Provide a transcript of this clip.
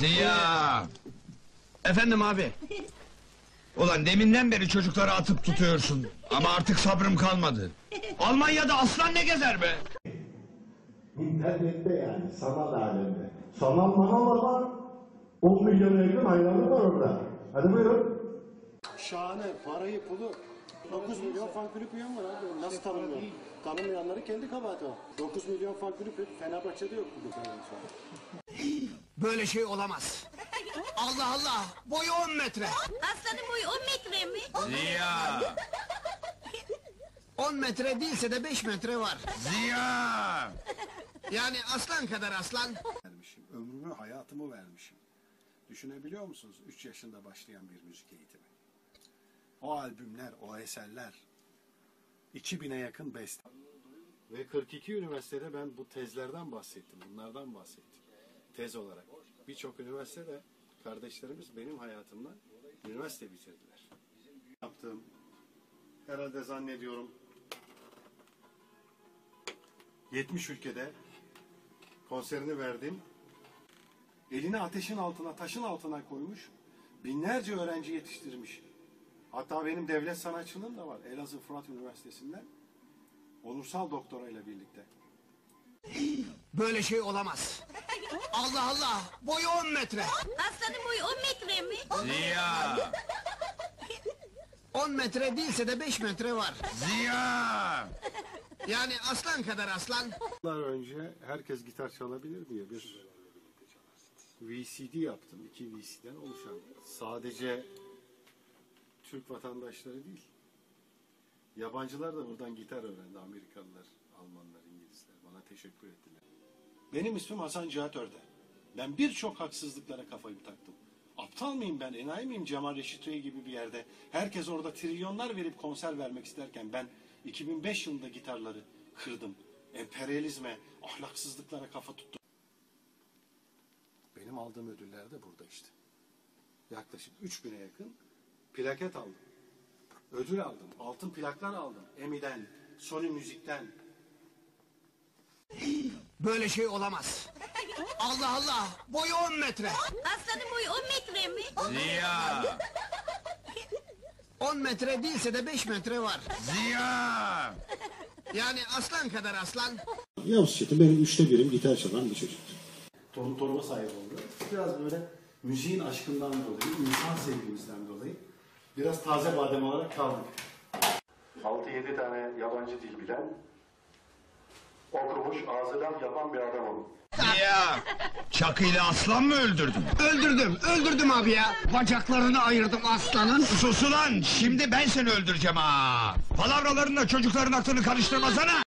Ziya! Efendim abi. Ulan deminden beri çocukları atıp tutuyorsun. Ama artık sabrım kalmadı. Almanya'da aslan ne gezer be? İnternette yani, sanal alemde. Sanal manal ama 10 milyona yakın hayranı var orada. Hadi buyurun. Şahane. Parayı, pulu. 9 milyon fan kulüp üyem var abi. Nasıl tanımıyor? Tanımayanları kendi kabahati o. 9 milyon fan kulüp Fenerbahçe'de yok şu an. Böyle şey olamaz. Allah Allah. Boyu 10 metre. Aslanın boyu 10 metre mi? Ziya! 10 metre değilse de 5 metre var. Ziya! Yani aslan kadar aslan. vermişim. Ömrümü, hayatımı vermişim. Düşünebiliyor musunuz? 3 yaşında başlayan bir müzik eğitimi. O albümler, o eserler. 2000'e yakın beste. Ve 42 üniversitede ben bu tezlerden bahsettim. Bunlardan bahsettim. Tez olarak. Birçok üniversitede kardeşlerimiz benim hayatımdan üniversite bitirdiler. Yaptığım herhalde zannediyorum 70 ülkede konserini verdim. Elini ateşin altına, taşın altına koymuş. Binlerce öğrenci yetiştirmiş. Hatta benim devlet sanatçılığım da var. Elazığ Fırat Üniversitesi'nden. Onursal doktora ile birlikte. Böyle şey olamaz. Allah Allah. Boyu 10 metre. Aslanın boyu 10 metre mi? Ziya! 10 metre değilse de 5 metre var. Ziya! Yani aslan kadar aslan. Yıllar önce herkes gitar çalabilir diye bir VCD yaptım. İki VCD'den oluşan. Sadece Türk vatandaşları değil. Yabancılar da buradan gitar öğrendi. Amerikalılar, teşekkür ettiler. Benim ismim Hasan Cihat Örde. Ben birçok haksızlıklara kafayı taktım. Aptal mıyım ben, enayi miyim Cemal Reşit Rey gibi bir yerde? Herkes orada trilyonlar verip konser vermek isterken ben 2005 yılında gitarları kırdım. Emperyalizme, ahlaksızlıklara kafa tuttum. Benim aldığım ödüller de burada işte. Yaklaşık 3000'e yakın plaket aldım. Ödül aldım. Altın plaklar aldım. Emi'den, Sony Müzik'ten. Böyle şey olamaz. Allah Allah. Boyu 10 metre. Aslanın boyu 10 metre mi? Ziya! 10 metre değilse de 5 metre var. Ziya! Yani aslan kadar aslan. Yavuz Çetin benim üçte birim gitar çalan bir çocuktu. Torun toruma sahip oldu. Biraz böyle müziğin aşkından dolayı, insan sevgimizden dolayı biraz taze badem olarak kaldık. 6-7 tane yabancı dil bilen, okumuş, ağzı laf yapan bir adamım. Ziya! Çakıyla aslan mı öldürdün? Öldürdüm, öldürdüm abi ya. Bacaklarını ayırdım aslanın. Sus ulan! Şimdi ben seni öldüreceğim ha! Palavralarınla çocukların aklını karıştırmasana!